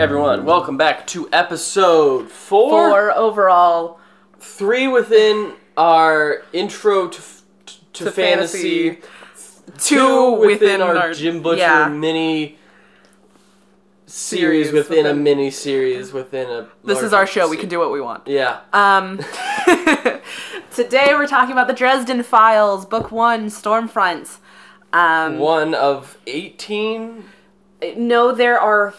everyone, welcome back to episode four. Four overall. Three within our intro to, f- to, To fantasy. fantasy. Two Two within, within our, our- Jim Butcher yeah. mini series Series within, a mini series within a. This is our show. We can do what we want. Yeah. Um, today we're talking about the Dresden Files, Book One, Storm Front. Um, One of 18. no, there are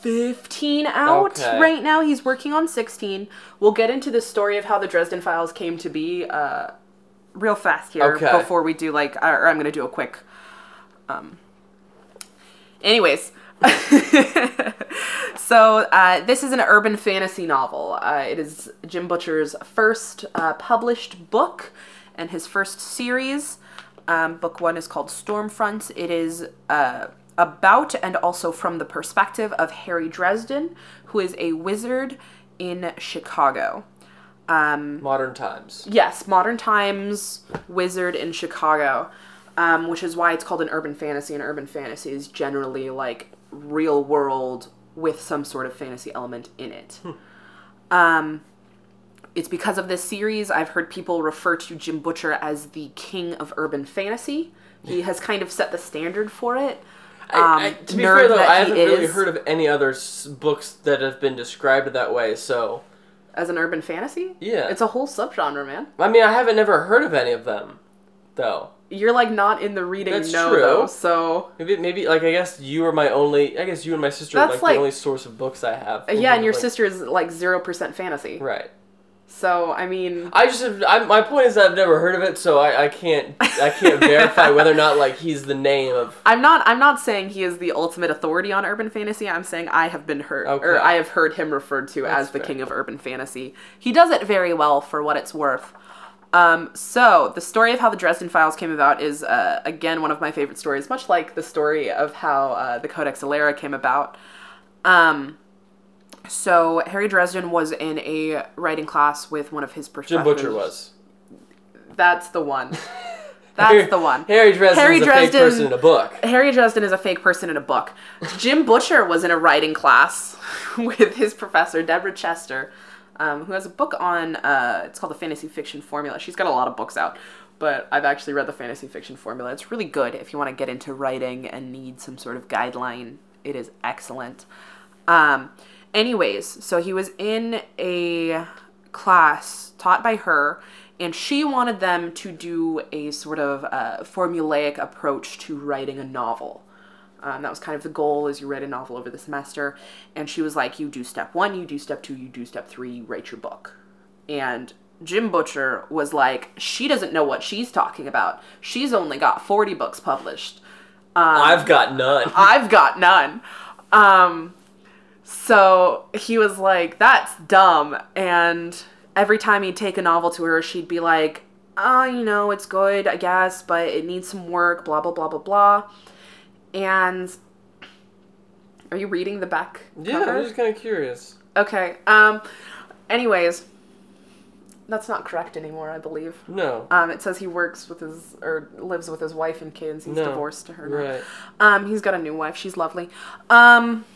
15 out Okay. right now. He's working on 16. We'll get into the story of how the Dresden Files came to be uh, real fast here Okay. before we do, like, or I'm going to do a quick. Um, anyways. so, uh, this is an urban fantasy novel. Uh, it is Jim Butcher's first uh, published book and his first series. Um, book one is called Storm Front. It is uh, about and also from the perspective of Harry Dresden, who is a wizard in Chicago. Um, Modern times. yes, modern times wizard in Chicago, um, which is why it's called an urban fantasy. And urban fantasy is generally like real world with some sort of fantasy element in it. Um, it's because of this series I've heard people refer to Jim Butcher as the king of urban fantasy. He has kind of set the standard for it. Um, I, I, to be fair, though, I haven't really heard of any other s- books that have been described that way, so. as an urban fantasy. Yeah. it's a whole subgenre, man. I mean, I haven't never heard of any of them, though. You're like not in the reading That's know true. though, so Maybe, maybe like I guess you are my only. I guess you and my sister are like, like- the only source of books I have. yeah, and your Like- sister is like zero percent fantasy. Right. So I mean, I just have, I, my point is that I've never heard of it, so I, I can't I can't verify whether or not like he's the name of. I'm not. I'm not saying he is the ultimate authority on urban fantasy. I'm saying I have been heard, Okay. or I have heard him referred to That's as the fair. king of urban fantasy. He does it very well for what it's worth. Um, so the story of how the Dresden Files came about is uh, again one of my favorite stories, much like the story of how uh, the Codex Alera came about. Um, so Harry Dresden was in a writing class with one of his professors. Jim Butcher was. That's the one. That's the one. Harry Dresden Harry is a fake person in a book. Harry Dresden is a fake person in a book. Jim Butcher was in a writing class with his professor, Deborah Chester, um, who has a book on, uh, it's called The Fantasy Fiction Formula. She's got a lot of books out, but I've actually read The Fantasy Fiction Formula. It's really good if you want to get into writing and need some sort of guideline. It is excellent. Um, anyways, so he was in a class taught by her, and she wanted them to do a sort of uh, formulaic approach to writing a novel. Um, that was kind of the goal as you read a novel over the semester. And she was like, you do step one, you do step two, you do step three, you write your book. And Jim Butcher was like, she doesn't know what she's talking about. She's only got 40 books published. I've got none. I've got none. Um, so he was like, that's dumb. And every time he'd take a novel to her, she'd be like, oh, you know, it's good, I guess, but it needs some work, blah, blah, blah, blah, blah. And are you reading the back yeah, cover? I'm just kind of curious. Okay. Um, anyways, that's not correct anymore, I believe. No. Um, it says he works with his or lives with his wife and kids. He's No. divorced to her. now. Right. Um, he's got a new wife. She's lovely. Um,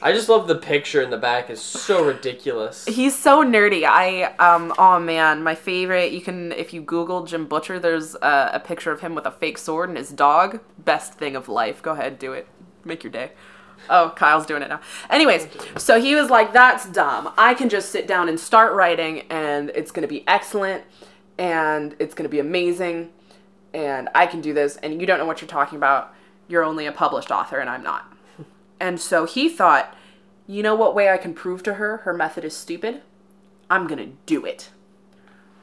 I just love the picture in the back. is so ridiculous. he's so nerdy. I um, oh man, my favorite. You can if you Google Jim Butcher, there's a, a picture of him with a fake sword and his dog. Best thing of life. Go ahead, do it. Make your day. Oh, Kyle's doing it now. Anyways, so he was like, "That's dumb. I can just sit down and start writing, and it's gonna be excellent, and it's gonna be amazing, and I can do this. And you don't know what you're talking about. You're only a published author, and I'm not." And so he thought, you know what way I can prove to her her method is stupid? I'm going to do it.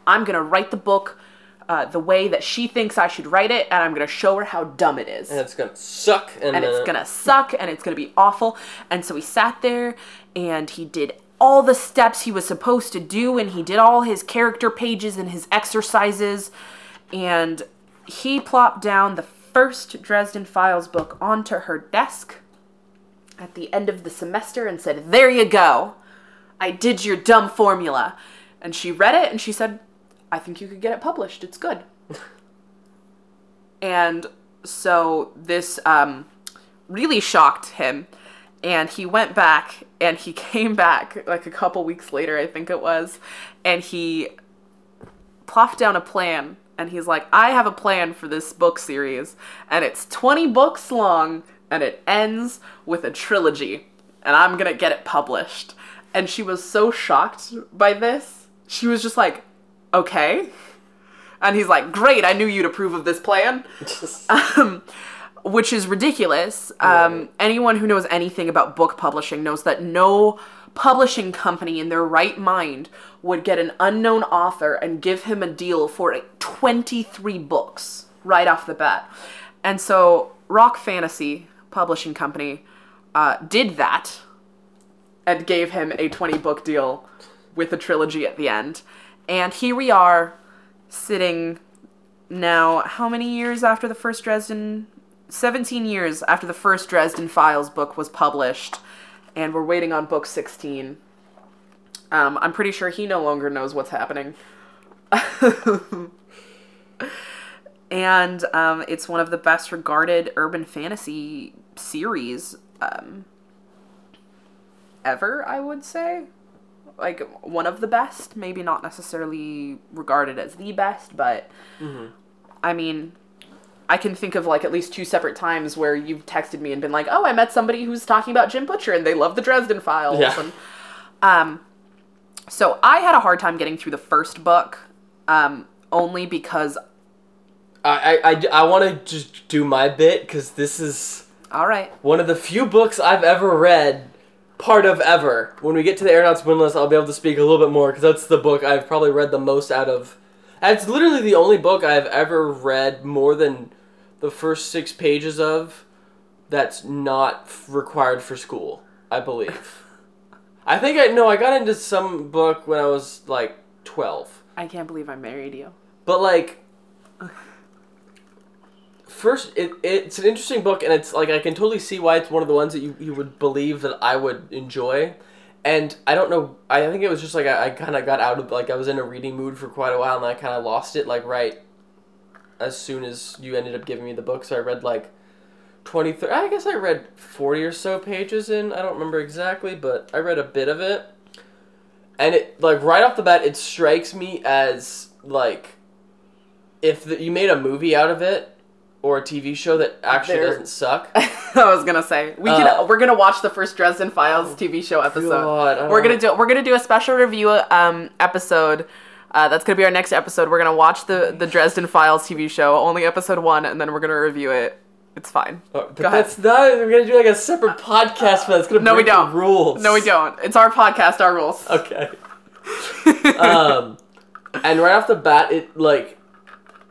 I'm going to write the book uh, the way that she thinks I should write it, and I'm going to show her how dumb it is. and it's gonna suck. And, And uh, it's going to suck, and it's going to be awful. And so he sat there and he did all the steps he was supposed to do, and he did all his character pages and his exercises. And he plopped down the first Dresden Files book onto her desk at the end of the semester and said, There you go. I did your dumb formula. And she read it and she said, I think you could get it published. It's good. and so this um, really shocked him. and he went back and he came back like a couple weeks later, I think it was, and he plopped down a plan and he's like, I have a plan for this book series, and it's 20 books long, and it ends with a trilogy, and I'm gonna get it published. And she was so shocked by this. She was just like, okay. And he's like, great, I knew you'd approve of this plan. um, which is ridiculous. Um, Right. Anyone who knows anything about book publishing knows that no publishing company in their right mind would get an unknown author and give him a deal for 23 books right off the bat. And so Roc Fantasy Publishing Company uh, did that and gave him a 20 book deal with a trilogy at the end. And here we are sitting now, how many years after the first Dresden? 17 years after the first Dresden Files book was published, and we're waiting on book 16. Um, I'm pretty sure he no longer knows what's happening. and um, it's one of the best regarded urban fantasy series um, ever, I would say. Like, one of the best. Maybe not necessarily regarded as the best, but I mean, I can think of like at least two separate times where you've texted me and been like, "Oh, I met somebody who's talking about Jim Butcher and they love the Dresden Files." Yeah. And, um, so I had a hard time getting through the first book, um, only because. I I, I, I want to just do my bit because this is All right. one of the few books I've ever read, part of ever. When we get to the Aeronaut's Windlass, I'll be able to speak a little bit more because that's the book I've probably read the most out of. It's literally the only book I've ever read more than the first six pages of that's not f- required for school, I believe. I think I no, I got into some book when I was like 12. I can't believe I married you. But like first it, it's an interesting book and it's like I can totally see why it's one of the ones that you, you would believe that I would enjoy. And I don't know I think it was just like I, I kinda got out of like I was in a reading mood for quite a while and I kinda lost it like right as soon as you ended up giving me the book. So I read like 23 I guess I read 40 or so pages in. I don't remember exactly, but I read a bit of it. And it like right off the bat it strikes me as like if the, you made a movie out of it or a TV show that actually doesn't suck. I was gonna say we Uh, can. We're gonna watch the first Dresden Files TV show episode. God, we're gonna do. We're gonna do a special review um, episode. Uh, that's gonna be our next episode. We're gonna watch the the Dresden Files TV show, only episode one, and then we're gonna review it. It's fine. Oh, but Go ahead. that's not. We're gonna do like a separate podcast for that. It's gonna No, we don't. rules. No, we don't. It's our podcast, our rules. Okay. um, and right off the bat, it like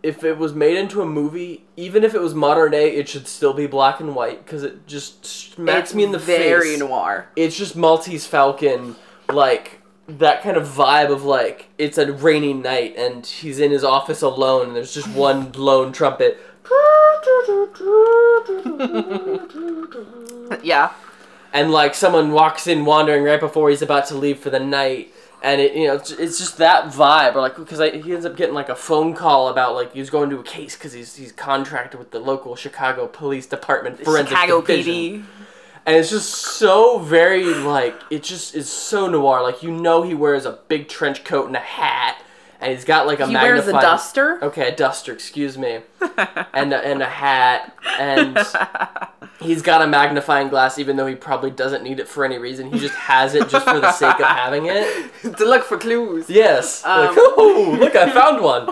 if it was made into a movie, even if it was modern day, it should still be black and white because it just smacks It's me in the very face. noir. It's just Maltese Falcon, like that kind of vibe of like it's a rainy night and he's in his office alone and there's just one lone trumpet. Yeah. and like someone walks in wandering right before he's about to leave for the night and it you know it's, it's just that vibe or like because he ends up getting like a phone call about like he's going to a case because he's he's contracted with the local Chicago Police Department forensic Chicago division. PD. and it's just so very like it just is so noir like you know he wears a big trench coat and a hat and he's got like a He wears a duster. Okay, a duster, excuse me. and a, and a hat and he's got a magnifying glass even though he probably doesn't need it for any reason. He just has it just for the sake of having it. to look for clues. Yes. like, Um. oh, look, I found one.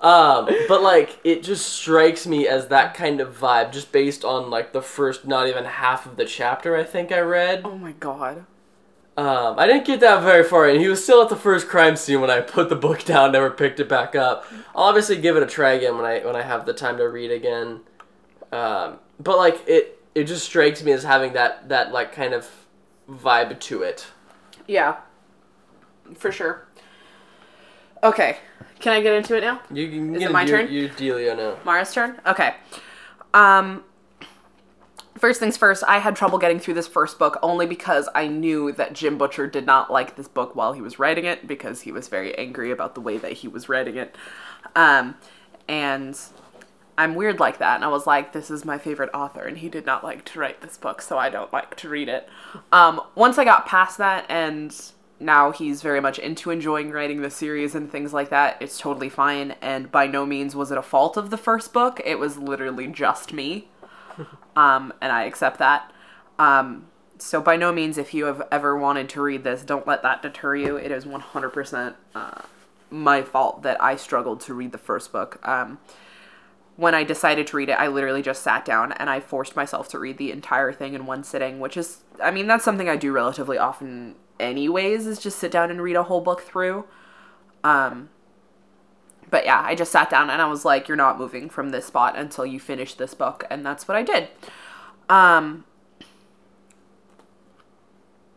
um, but like it just strikes me as that kind of vibe just based on like the first not even half of the chapter I think I read. Oh my god. Um, I didn't get that very far, and he was still at the first crime scene when I put the book down. Never picked it back up. I'll obviously give it a try again when I when I have the time to read again. Um, but like it, it just strikes me as having that that like kind of vibe to it. Yeah. For sure. Okay. Can I get into it now? You can Is get it my your, turn? You, dealio now. Mara's turn? Okay. Um first things first, I had trouble getting through this first book only because I knew that Jim Butcher did not like this book while he was writing it because he was very angry about the way that he was writing it. Um and I'm weird like that. And I was like, this is my favorite author, and he did not like to write this book, so I don't like to read it. Um, once I got past that, and now he's very much into enjoying writing the series and things like that, it's totally fine. And by no means was it a fault of the first book, it was literally just me. Um, and I accept that. Um, so by no means, if you have ever wanted to read this, don't let that deter you. It is 100% uh, my fault that I struggled to read the first book. Um, when I decided to read it, I literally just sat down and I forced myself to read the entire thing in one sitting, which is, I mean, that's something I do relatively often, anyways, is just sit down and read a whole book through. Um, but yeah, I just sat down and I was like, you're not moving from this spot until you finish this book. And that's what I did. Um,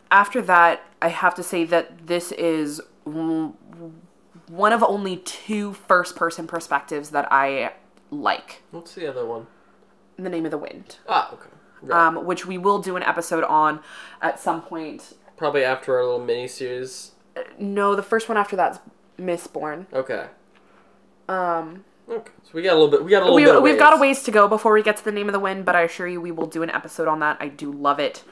after that, I have to say that this is one of only two first person perspectives that I like. What's the other one? The Name of the Wind, Ah, okay. Right. um, which we will do an episode on at some point. Probably after our little mini series. No, the first one after that's Mistborn. Okay. Um, Okay. So we got a little bit. We got a little we, bit. Of we've got a ways. ways to go before we get to the name of the wind, but I assure you we will do an episode on that. I do love it.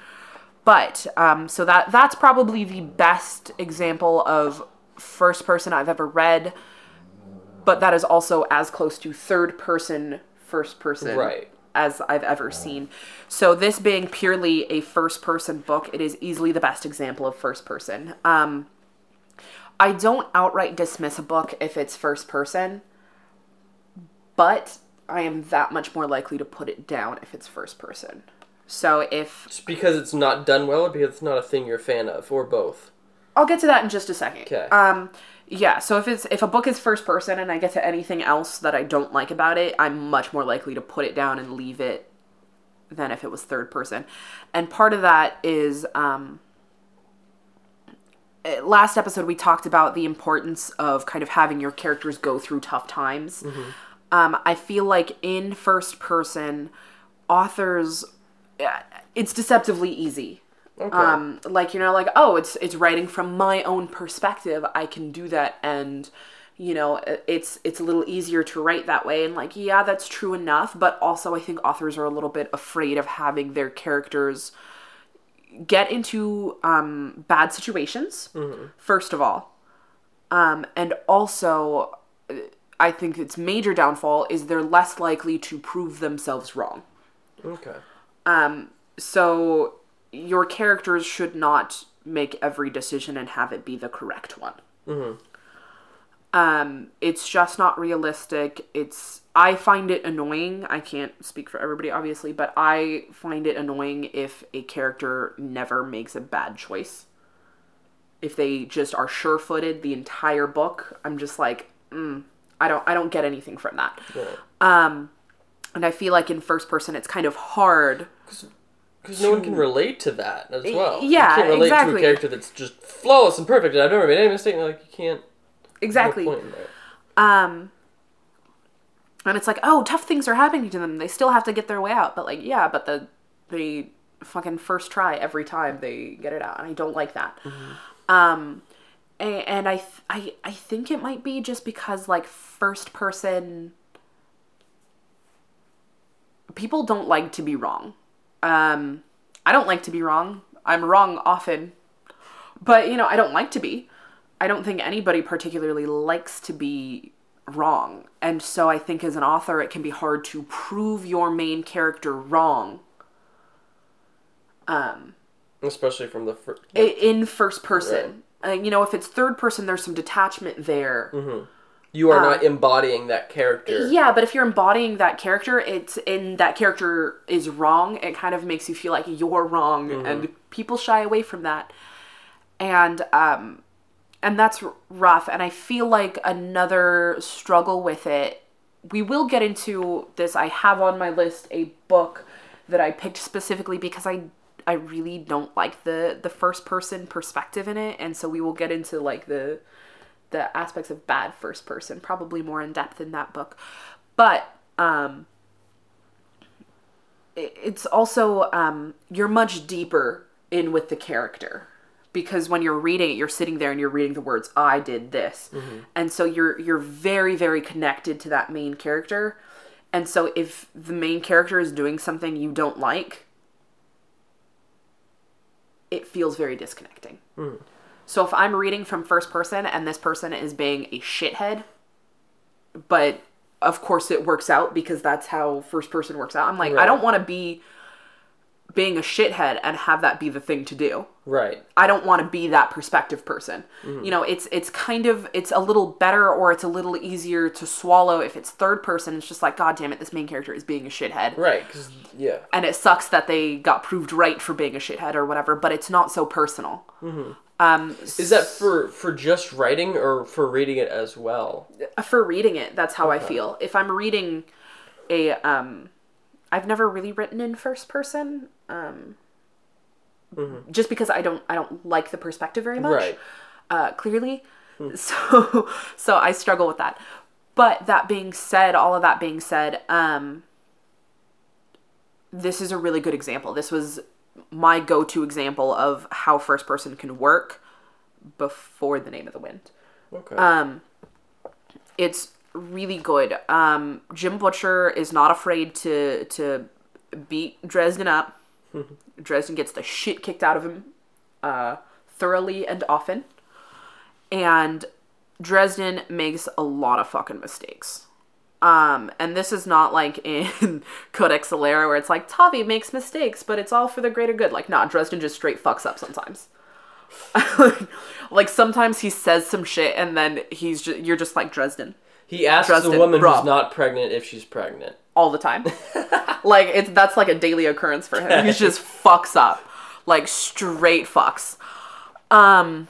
But um, so that that's probably the best example of first person I've ever read, but that is also as close to third person first person Right. as I've ever seen. So this being purely a first person book, it is easily the best example of first person. Um, I don't outright dismiss a book if it's first person, but I am that much more likely to put it down if it's first person. So if Just because it's not done well, or because it's not a thing you're a fan of, or both. I'll get to that in just a second. 'Kay. Um yeah, so if it's if a book is first person and I get to anything else that I don't like about it, I'm much more likely to put it down and leave it than if it was third person. And part of that is um last episode we talked about the importance of kind of having your characters go through tough times. Um, I feel like in first person, authors, eh, it's deceptively easy. Okay. Um, like you know, like oh, it's it's writing from my own perspective. I can do that, and you know, it's it's a little easier to write that way. And like, yeah, that's true enough. But also, I think authors are a little bit afraid of having their characters get into um, bad situations. First of all, um, and also, uh, I think its major downfall is they're less likely to prove themselves wrong. okay. Um, so your characters should not make every decision and have it be the correct one. Um, it's just not realistic. It's I find it annoying. I can't speak for everybody, obviously, but I find it annoying if a character never makes a bad choice. If they just are sure-footed the entire book, I'm just like, mm, I don't, I don't get anything from that. Right. Um, and I feel like in first person, it's kind of hard Because no one can relate to that as well. yeah, you can't relate to a character that's just flawless and perfect, and I've never made any mistake. Like you can't. Exactly. No point in that. Um, and it's like, oh, tough things are happening to them. They still have to get their way out. But like, yeah, but the they fucking first try every time they get it out, and I don't like that. Um, and, and I th- I I think it might be just because like first person people don't like to be wrong. Um, I don't like to be wrong. I'm wrong often, but you know, I don't like to be. I don't think anybody particularly likes to be wrong. And so I think as an author, it can be hard to prove your main character wrong um, Especially from the first. i- in first person. Uh, you know, if it's third person, there's some detachment there. You are not embodying that character. Yeah, but if you're embodying that character, it's in that character is wrong. It kind of makes you feel like you're wrong, and people shy away from that. And um, and that's rough. And I feel like another struggle with it. We will get into this. I have on my list a book that I picked specifically because I I really don't like the the first person perspective in it, and so we will get into like the the aspects of bad first person probably more in depth in that book but um it's also um you're much deeper in with the character because when you're reading it you're sitting there and you're reading the words i did this mm-hmm. and so you're you're very very connected to that main character And so if the main character is doing something you don't like, it feels very disconnecting. Mm. So if I'm reading from first person and this person is being a shithead, but of course it works out because that's how first person works out. I'm like, I don't want to be being a shithead and have that be the thing to do. Right. I don't want to be that perspective person. You know, it's it's kind of it's a little better or it's a little easier to swallow if it's third person. It's just like, God damn it, this main character is being a shithead. Right. Because yeah. And it sucks that they got proved right for being a shithead or whatever, but it's not so personal. Hmm. Um, Is that for for just writing or for reading it as well? for reading it that's how i feel if i'm reading a um i've never really written in first person um just because i don't i don't like the perspective very much Right. uh clearly so so i struggle with that but that being said all of that being said um this is a really good example this was my go-to example of how first person can work before the name of the wind Okay. um, it's really good. Um, Jim Butcher is not afraid to to beat Dresden up. Dresden gets the shit kicked out of him uh, thoroughly and often, and Dresden makes a lot of fucking mistakes. Um, and this is not like in Codex Alera where it's like Tavi makes mistakes, but it's all for the greater good. Like, nah, Dresden just straight fucks up sometimes. like sometimes he says some shit and then he's just you're just like Dresden he asks Dresden, the woman bro. who's not pregnant if she's pregnant. all the time. Like it's that's like a daily occurrence for him. He just fucks up. Like straight fucks. Um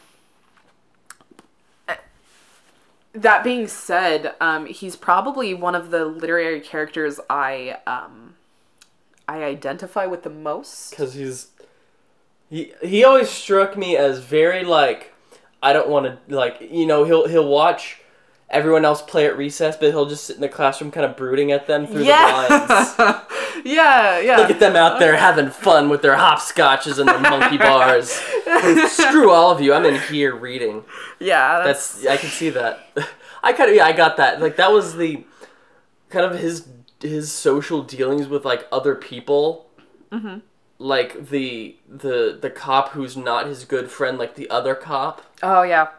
that being said, um he's probably one of the literary characters I um I identify with the most. because he's he he always struck me as very like I don't want to like you know he'll he'll watch everyone else play at recess, but he'll just sit in the classroom kind of brooding at them through the blinds. Yeah. yeah, yeah. Look at them out there having fun with their hopscotches and their monkey bars. Screw all of you! I'm in here reading. yeah, that's, That's I can see that. I kind of yeah I got that. Like that was the kind of his his social dealings with like other people. Mm-hmm. Like the the the cop who's not his good friend, like the other cop. Oh yeah.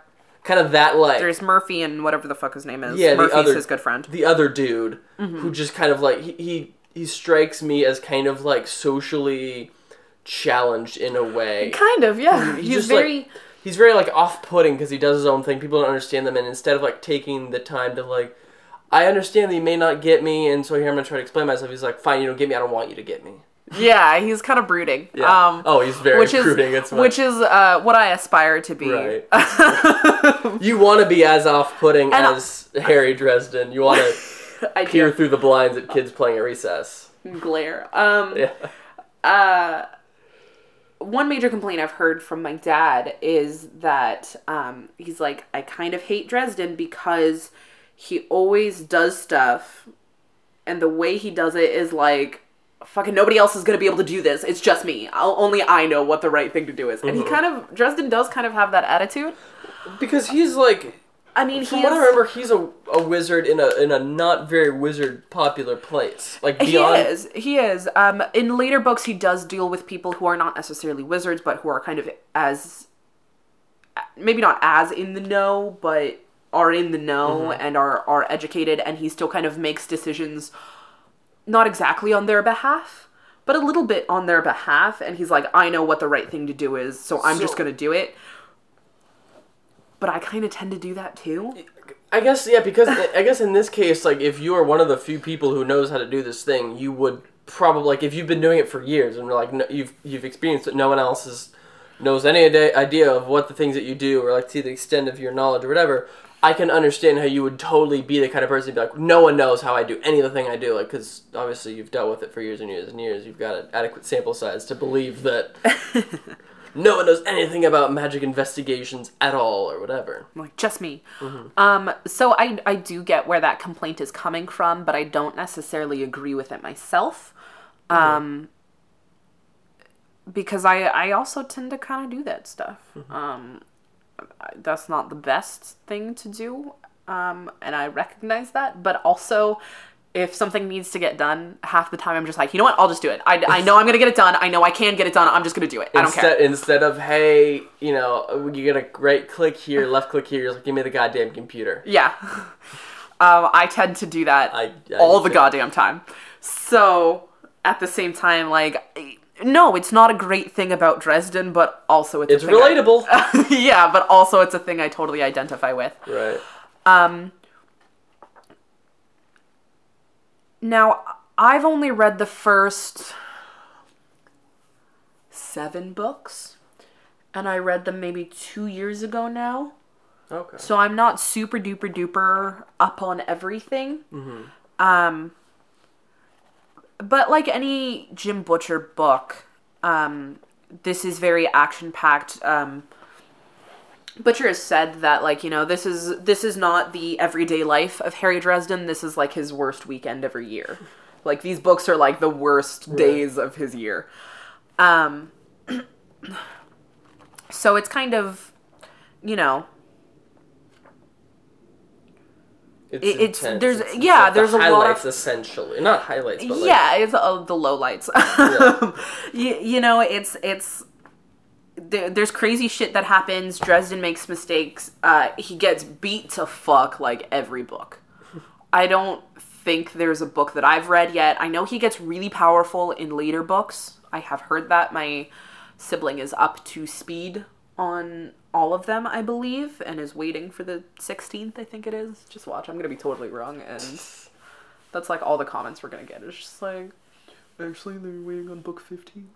Kind of that like There's Murphy and whatever the fuck his name is. Yeah, the Murphy's other- his good friend. the other dude Mm-hmm. who just kind of like he, he he strikes me as kind of like socially challenged in a way. Kind of, yeah. He's He's, just, very like- he's very like off-putting because he does his own thing. People don't understand them, and instead of like taking the time to like, I understand that you may not get me, and so here I'm gonna try to explain myself. He's like, fine, you don't get me. I don't want you to get me. Yeah, he's kind of brooding. Yeah. Um, oh, he's very which is brooding. It's which is uh, what I aspire to be. right. you want to be as off-putting And I- as Harry Dresden. You want to peer do through the blinds at kids playing at recess. glare. Um, Yeah. uh, one major complaint I've heard from my dad is that um, he's like, I kind of hate Dresden because he always does stuff, and the way he does it is like, fucking nobody else is gonna be able to do this. It's just me. I'll, only I know what the right thing to do is. And he kind of Dresden does kind of have that attitude. Because he's like I mean, From he what I remember, he's a, a wizard in a in a not very wizard popular place. Like He beyond is. He is. Um, in later books, he does deal with people who are not necessarily wizards, but who are kind of as, maybe not as in the know, but are in the know and are are educated, and he still kind of makes decisions, not exactly on their behalf, but a little bit on their behalf. And he's like, I know what the right thing to do is, so I'm just gonna do it. But I kind of tend to do that too. I guess yeah, because I guess in this case, like if you are one of the few people who knows how to do this thing, you would probably like if you've been doing it for years and like no, you've you've experienced it, no one else is knows any ide- idea of what the things that you do or like to the extent of your knowledge or whatever. I can understand how you would totally be the kind of person to be like, no one knows how I do any of the thing I do, like because obviously you've dealt with it for years and years and years. You've got an adequate sample size to believe that no one knows anything about magic investigations at all or whatever. like just me. Um, so I I do get where that complaint is coming from, but I don't necessarily agree with it myself. Um, because I I also tend to kind of do that stuff. Um, I- that's not the best thing to do. Um, and I recognize that, but also if something needs to get done, half the time I'm just like, you know what? I'll just do it. I, I know I'm gonna get it done. I know I can get it done. I'm just gonna do it. I don't instead, care. Instead of hey, you know, you get a right click here, left click here. You're like, give me the goddamn computer. Yeah. um, I tend to do that I- I all the goddamn time. So at the same time, like, no, it's not a great thing about Dresden, but also it's a It's thing I- relatable. yeah, but also it's a thing I totally identify with. right. Um, now, I've only read the first seven books, and I read them maybe two years ago now. Okay. So I'm not super duper duper up on everything. Um, but like any Jim Butcher book, um, this is very action packed. Um, Butcher has said that like you know this is this is not the everyday life of Harry Dresden. This is like his worst weekend every year. Like these books are like the worst days of his year. Um, so it's kind of, you know, It's, It- it's- there's- It's- yeah, like the there's a lot of- highlights essentially, not highlights, but like, yeah, it's uh, the lowlights. Yeah. you, you know, it's it's there, there's crazy shit that happens. Dresden makes mistakes. Uh, he gets beat to fuck like every book. I don't think there's a book that I've read yet. I know he gets really powerful in later books. I have heard that my sibling is up to speed on all of them, I believe, and is waiting for the 16th, I think it is. Just watch. I'm going to be totally wrong and that's like all the comments we're going to get. It's just like actually they're waiting on book 15.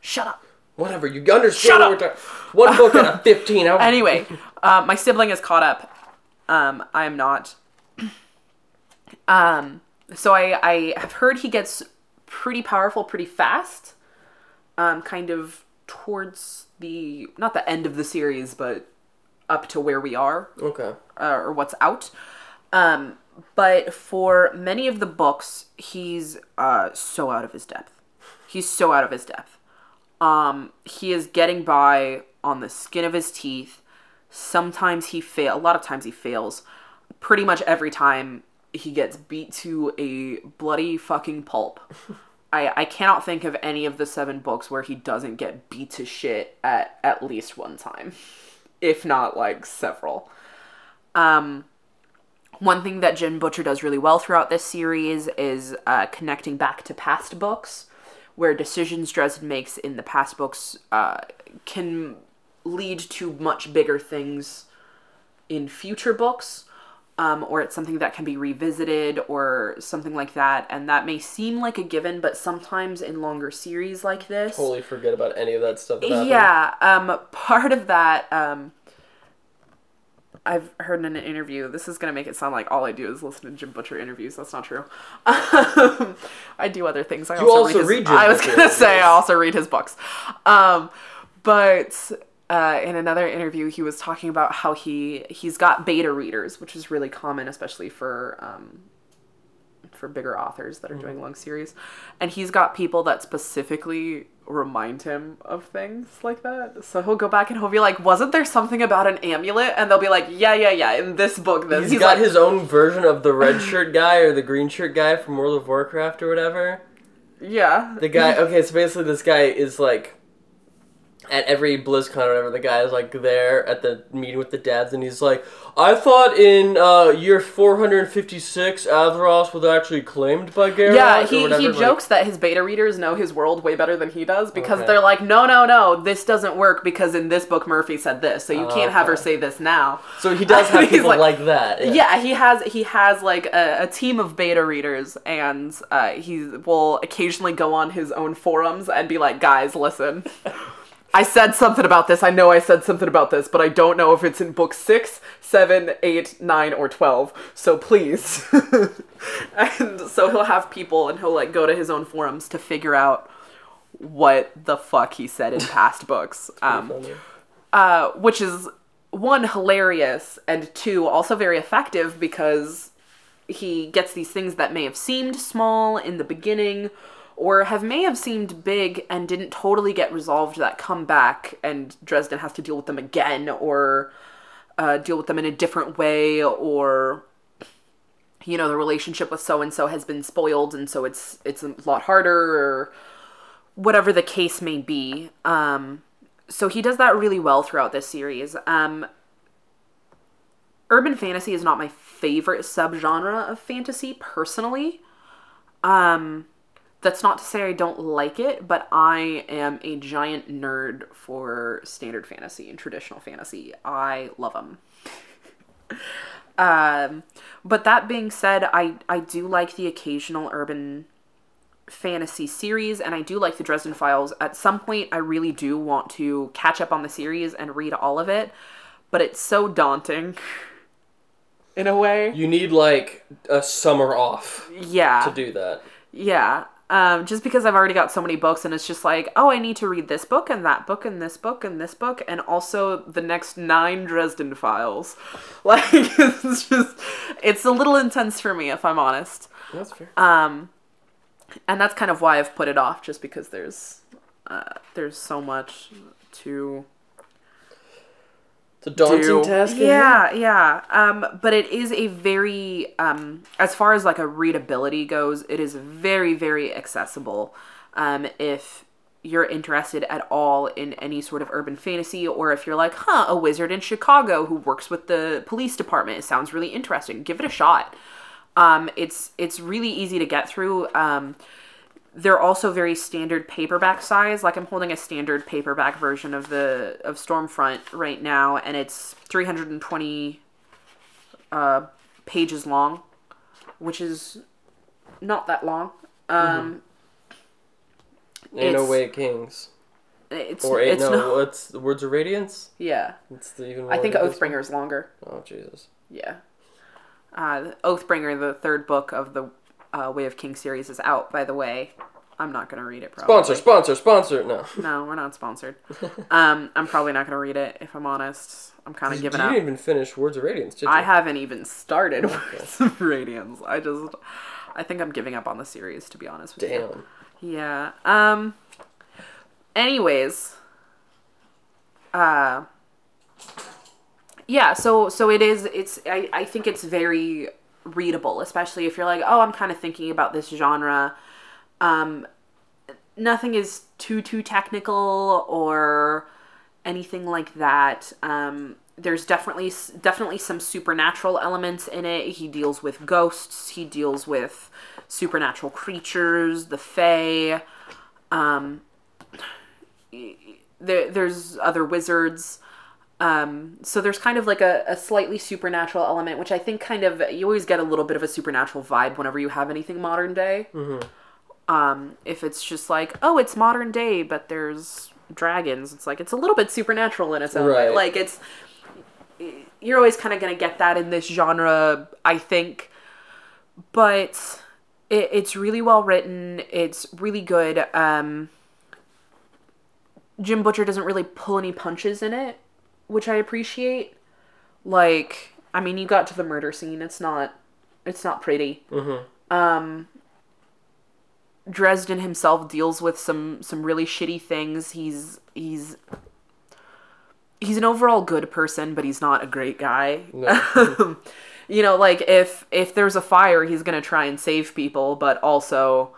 Shut up. whatever. You understand Shut what we're talking. One book out of fifteen. How, anyway, uh, my sibling is caught up. Um, I am not. Um, so I I have heard he gets pretty powerful pretty fast. Um, kind of towards the not the end of the series, but up to where we are Okay. uh, or what's out. Um, but for many of the books, he's uh, so out of his depth. He's so out of his depth. Um, he is getting by on the skin of his teeth. Sometimes he fail. A lot of times he fails. Pretty much every time he gets beat to a bloody fucking pulp. I, I cannot think of any of the seven books where he doesn't get beat to shit at at least one time, if not like several. Um, one thing that Jim Butcher does really well throughout this series is uh, connecting back to past books, where decisions Dresden makes in the past books uh, can lead to much bigger things in future books, um, or it's something that can be revisited or something like that. And that may seem like a given, but sometimes in longer series like this, Totally forget about any of that stuff. That yeah, um, part of that, um, I've heard in an interview. This is gonna make it sound like all I do is listen to Jim Butcher interviews. That's not true. I do other things. I You also his, read Jim I was gonna say I also read his books. Um, but uh, in another interview, he was talking about how he he's got beta readers, which is really common, especially for um, for bigger authors that are doing long series. And he's got people that specifically remind him of things like that. So he'll go back and he'll be like, "Wasn't there something about an amulet?" And they'll be like, "Yeah, yeah, yeah." In this book, this He's got like, his own version of the red shirt guy or the green shirt guy from World of Warcraft or whatever. yeah. The guy. Okay, so basically, this guy is like at every BlizzCon or whatever. The guy is like there at the meeting with the dads, and he's like, "I thought in uh, year 456, Azeroth was actually claimed by Geralt." Yeah, or he, he like- jokes that his beta readers know his world way better than he does because Okay. they're like, no, no, no, this doesn't work because in this book Murphy said this, so you can't have her say this now. So he does have people like- like, that. Yeah, he has he has like a, a team of beta readers, and uh, he will occasionally go on his own forums and be like, "Guys, listen, I said something about this. I know I said something about this, but I don't know if it's in book six, seven, eight, nine, or twelve. So please." and so he'll have people, and he'll like go to his own forums to figure out what the fuck he said in past books. Um, uh, which is one hilarious and two also very effective because he gets these things that may have seemed small in the beginning or have may have seemed big and didn't totally get resolved that come back and Dresden has to deal with them again or uh, deal with them in a different way or you know the relationship with so and so has been spoiled and so it's it's a lot harder or whatever the case may be. Um so he does that really well throughout this series. Um urban fantasy is not my favorite subgenre of fantasy personally. Um that's not to say I don't like it, but I am a giant nerd for standard fantasy and traditional fantasy. I love them. um, but that being said, I I do like the occasional urban fantasy series, and I do like the Dresden Files. At some point, I really do want to catch up on the series and read all of it, but it's so daunting. In a way, You need like a summer off yeah, to do that. yeah. Um, just because I've already got so many books, and it's just like, oh, I need to read this book and that book and this book and this book, and also the next nine Dresden Files. Like, it's just, it's a little intense for me, if I'm honest. That's fair. Um, and that's kind of why I've put it off, just because there's, uh, there's so much to it's a daunting do. task. Yeah, yeah. Um, but it is a very, um, as far as like a readability goes, it is very, very accessible. Um, if you're interested at all in any sort of urban fantasy, or if you're like, huh, a wizard in Chicago who works with the police department, it sounds really interesting. Give it a shot. Um, it's it's really easy to get through. Um, they're also very standard paperback size. Like I'm holding a standard paperback version of the of Storm Front right now, and it's 320 uh, pages long, which is not that long. Um, Ain't no It's- way, Kings. It's Or ain't it's no. not. What's the words of radiance? Yeah, It's the even. I think Oathbringer is longer. Oh Jesus. Yeah. Uh, Oathbringer, the third book of the uh, Way of King series, is out. By the way, I'm not gonna read it. Probably. Sponsor, sponsor, sponsor. No. No, we're not sponsored. um, I'm probably not gonna read it if I'm honest. I'm kind of giving up. You didn't even finish Words of Radiance, did you? I haven't even started Words of Radiance. I just, I think I'm giving up on the series to be honest with you. Damn. Yeah. Um. Anyways. Uh. Yeah. So so it is. It's. I I think it's very readable, especially if you're like, oh, I'm kind of thinking about this genre. Um. Nothing is too too technical or anything like that. Um. There's definitely definitely some supernatural elements in it. He deals with ghosts. He deals with supernatural creatures, the fae. Um, there, there's other wizards. Um, so there's kind of like a, a slightly supernatural element, which I think kind of you always get a little bit of a supernatural vibe whenever you have anything modern day. Um, if it's just like, oh, it's modern day, but there's dragons, it's like it's a little bit supernatural in its own way. Right. Like it's you're always kind of gonna get that in this genre, I think. But it, it's really well written. It's really good. Um, Jim Butcher doesn't really pull any punches in it, which I appreciate. Like, I mean, you got to the murder scene. It's not, it's not pretty. Um, Dresden himself deals with some some really shitty things. He's he's he's an overall good person, but he's not a great guy. No. you know, like if if there's a fire, he's gonna try and save people, but also,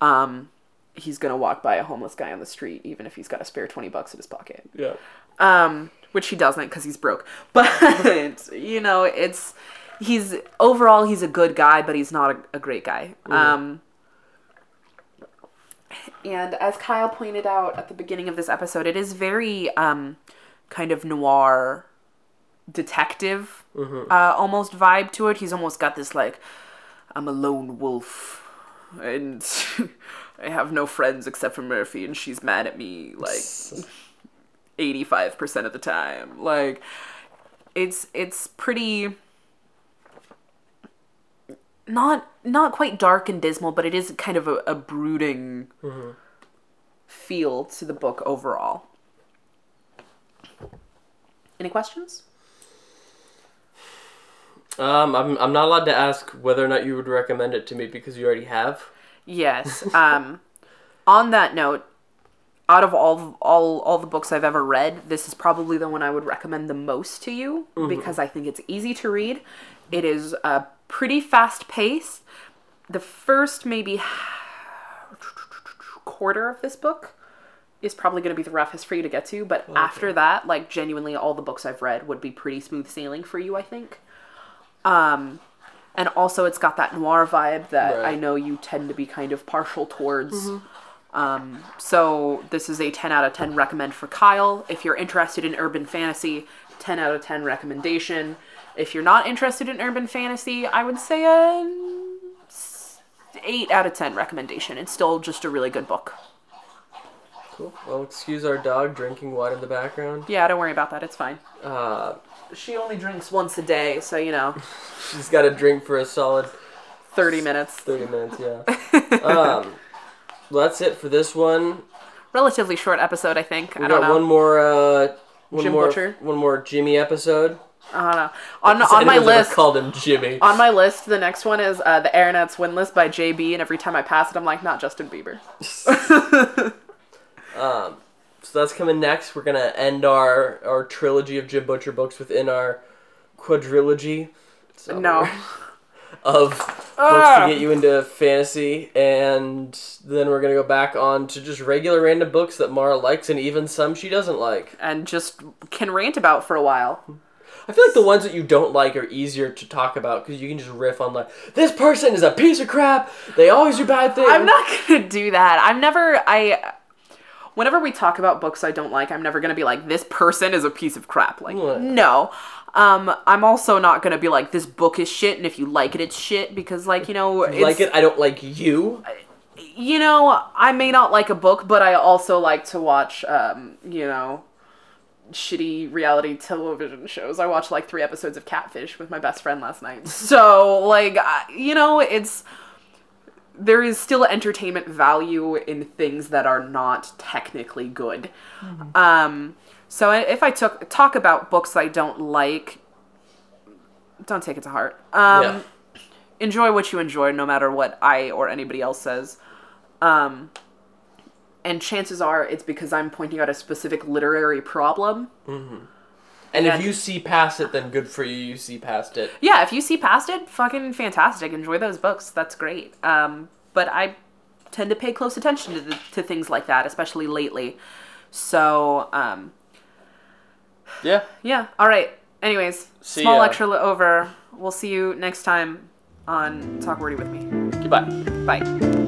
um, he's gonna walk by a homeless guy on the street, even if he's got a spare twenty bucks in his pocket. yeah. Um, which he doesn't because he's broke. But you know, it's he's overall he's a good guy, but he's not a, a great guy. Um, and as Kyle pointed out at the beginning of this episode, it is very um, kind of noir detective uh, almost vibe to it. He's almost got this like I'm a lone wolf and I have no friends except for Murphy and she's mad at me like 85% of the time. Like it's it's pretty not not quite dark and dismal, but it is kind of a, a brooding feel to the book overall. Any questions? Um, I'm I'm not allowed to ask whether or not you would recommend it to me because you already have. Yes. Um, on that note, out of all all all the books I've ever read, this is probably the one I would recommend the most to you because I think it's easy to read. It is uh, pretty fast paced. The first maybe quarter of this book is probably going to be the roughest for you to get to, but after that, like genuinely all the books I've read would be pretty smooth sailing for you, I think. Um and also it's got that noir vibe that Right. I know you tend to be kind of partial towards. Um, so this is a 10 out of 10 recommend for Kyle. If you're interested in urban fantasy, 10 out of 10 recommendation. If you're not interested in urban fantasy, I would say a s- 8 out of 10 recommendation. It's still just a really good book. Cool. Well, excuse our dog drinking water in the background. Yeah, don't worry about that. It's fine. Uh, She only drinks once a day, so you know, she's got to drink for a solid 30 minutes. 30 minutes, yeah. um, well, that's it for this one. Relatively short episode, I think. We I don't got know. one more, uh, one Jim more, Butcher? one more Jimmy episode. I don't know. On, on my list, called him Jimmy. On my list, the next one is uh, the Aeronaut's Windlass by JB, and every time I pass it, I'm like, not Justin Bieber. Um, so that's coming next. We're gonna end our our trilogy of Jim Butcher books within our quadrilogy. So No. Of books Ah. to get you into fantasy, and then we're gonna go back on to just regular random books that Mara likes, and even some she doesn't like. And just can rant about for a while. I feel like the ones that you don't like are easier to talk about because you can just riff on like this person is a piece of crap. They always do bad things. I'm not gonna do that. I'm never. I. Whenever we talk about books I don't like, I'm never gonna be like, this person is a piece of crap. Like, What? no. Um, I'm also not gonna be like, this book is shit, and if you like it, it's shit, because, like, you know, it's, like it. I don't like you. you know, I may not like a book, but I also like to watch, um, you know, shitty reality television shows. I watched like three episodes of Catfish with my best friend last night. So, like, I- you know, it's. There is still entertainment value in things that are not technically good. Um, so if I took talk about books I don't like, don't take it to heart. Um, yeah. enjoy what you enjoy no matter what I or anybody else says. Um, and chances are it's because I'm pointing out a specific literary problem. And if you see past it, then good for you. You see past it. Yeah, if you see past it, fucking fantastic. Enjoy those books. That's great. Um, but I tend to pay close attention to, the, to things like that, especially lately. So, um, Yeah. yeah. All right. Anyways, See small ya. lecture over. We'll see you next time on Talk Wordy with me. Goodbye. Bye.